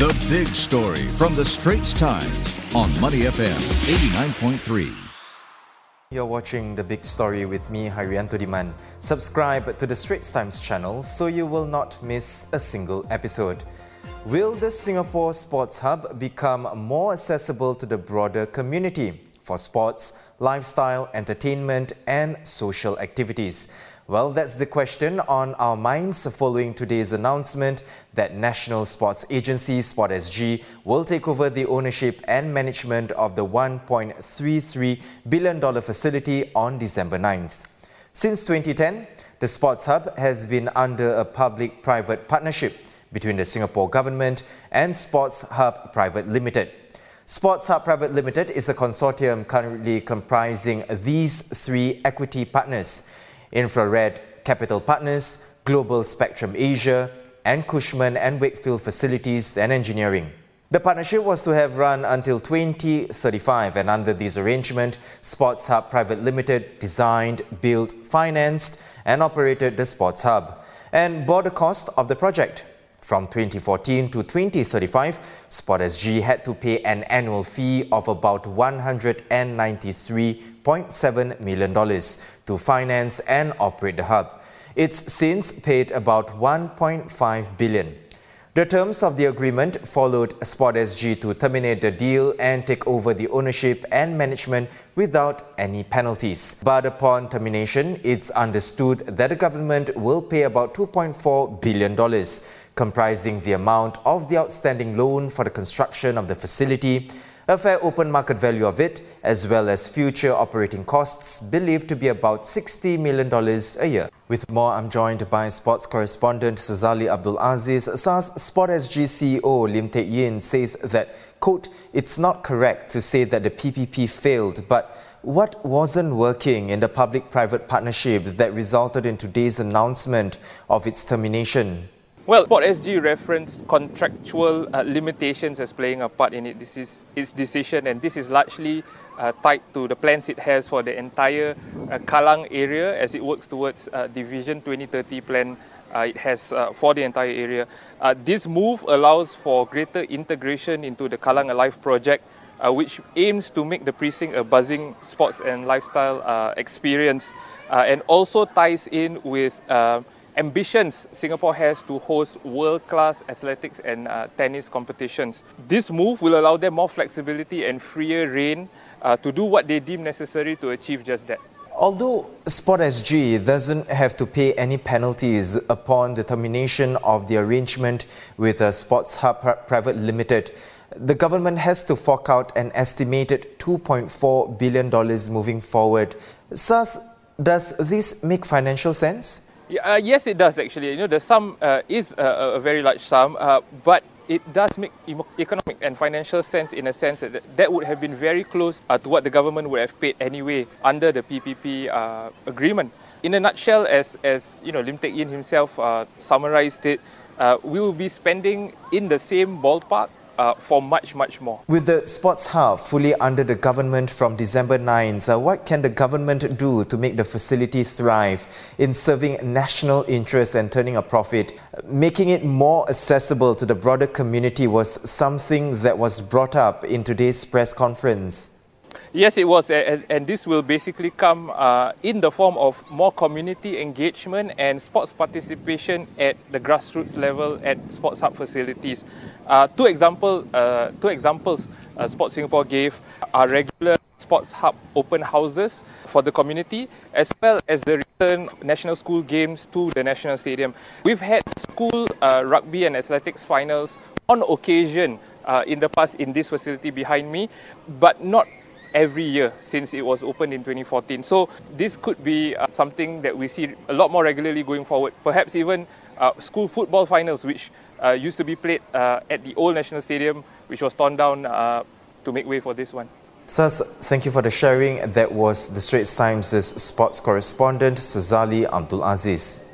The big story from the Straits Times on Money FM 89.3. You're watching The Big Story with me, Hairianto Diman. Subscribe to the Straits Times channel so you will not miss a single episode. Will the Singapore Sports Hub become more accessible to the broader community for sports, lifestyle, entertainment, and social activities? Well, that's the question on our minds following today's announcement that National Sports Agency Sport SG will take over the ownership and management of the $1.33 billion facility on December 9th. Since 2010, the Sports Hub has been under a public private partnership between the Singapore government and Sports Hub Private Limited. Sports Hub Private Limited is a consortium currently comprising these three equity partners Infrared Capital Partners, Global Spectrum Asia, and Cushman and Wakefield Facilities and Engineering. The partnership was to have run until 2035 and under this arrangement, Sports Hub Private Limited designed, built, financed and operated the Sports Hub and bore the cost of the project. From 2014 to 2035, Sport SG had to pay an annual fee of about $193.7 million to finance and operate the hub. It's since paid about 1.5 billion. The terms of the agreement followed Sport SG to terminate the deal and take over the ownership and management without any penalties. But upon termination, it's understood that the government will pay about $2.4 billion, comprising the amount of the outstanding loan for the construction of the facility, a fair open market value of it, as well as future operating costs believed to be about $60 million a year. With more, I'm joined by sports correspondent Sazali Abdul Aziz. SARS Sport SG CEO Lim Teck Yin says that, quote, it's not correct to say that the PPP failed, but what wasn't working in the public private partnership that resulted in today's announcement of its termination? Well, Sport SG referenced contractual uh, limitations as playing a part in it. This is its decision, and this is largely uh, tied to the plans it has for the entire uh, Kallang area as it works towards uh, Division 2030 plan. Uh, it has uh, for the entire area. this move allows for greater integration into the Kallang Alive project, which aims to make the precinct a buzzing sports and lifestyle experience, and also ties in with ambitions Singapore has to host world-class athletics and uh, tennis competitions. This move will allow them more flexibility and freer rein uh, to do what they deem necessary to achieve just that. Although Sport SG doesn't have to pay any penalties upon the termination of the arrangement with a Sports Hub Private Limited, the government has to fork out an estimated $2.4 billion moving forward. Thus, does this make financial sense? Yeah, uh, yes, it does actually. You know, the sum uh, is a, a, very large sum, uh, but it does make economic and financial sense in a sense that that would have been very close uh, to what the government would have paid anyway under the PPP uh, agreement. In a nutshell, as, as you know, Lim Teck Yin himself uh, summarized it, we will be spending in the same ballpark uh, for much, much more. With the sports hub fully under the government from December 9th, uh, what can the government do to make the facility thrive in serving national interests and turning a profit? Making it more accessible to the broader community was something that was brought up in today's press conference. Yes, it was, and, and this will basically come uh, in the form of more community engagement and sports participation at the grassroots level at sports hub facilities. Uh, two example, uh, two examples uh, Sports Singapore gave are regular sports hub open houses for the community, as well as the return national school games to the national stadium. We've had school uh, rugby and athletics finals on occasion uh, in the past in this facility behind me, but not every year since it was opened in 2014. So this could be uh, something that we see a lot more regularly going forward. Perhaps even uh, school football finals, which uh, used to be played uh, at the old National Stadium, which was torn down uh, to make way for this one. Saz, thank you for the sharing. That was the Straits Times' sports correspondent, Sazali Abdul Aziz.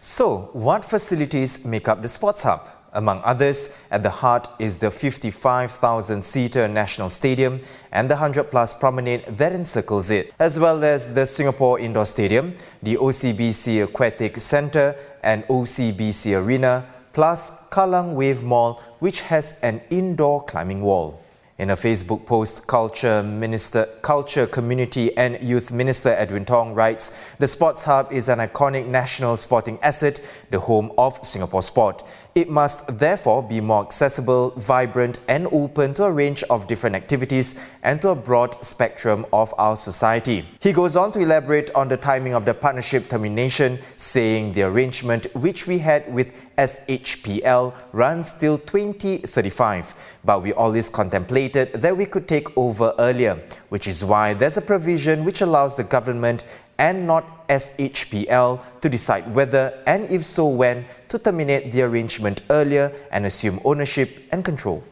So, what facilities make up the Sports Hub? Among others, at the heart is the 55,000-seater National Stadium and the 100-plus promenade that encircles it, as well as the Singapore Indoor Stadium, the OCBC Aquatic Centre and OCBC Arena, plus Kallang Wave Mall, which has an indoor climbing wall. In a Facebook post, Culture Minister, Culture, Community and Youth Minister Edwin Tong writes, The Sports Hub is an iconic national sporting asset, the home of Singapore sport. It must therefore be more accessible, vibrant and open to a range of different activities and to a broad spectrum of our society. He goes on to elaborate on the timing of the partnership termination, saying the arrangement which we had with SHPL runs till 2035, but we always contemplated that we could take over earlier, which is why there's a provision which allows the government and not SHPL to decide whether and if so when to terminate the arrangement earlier and assume ownership and control.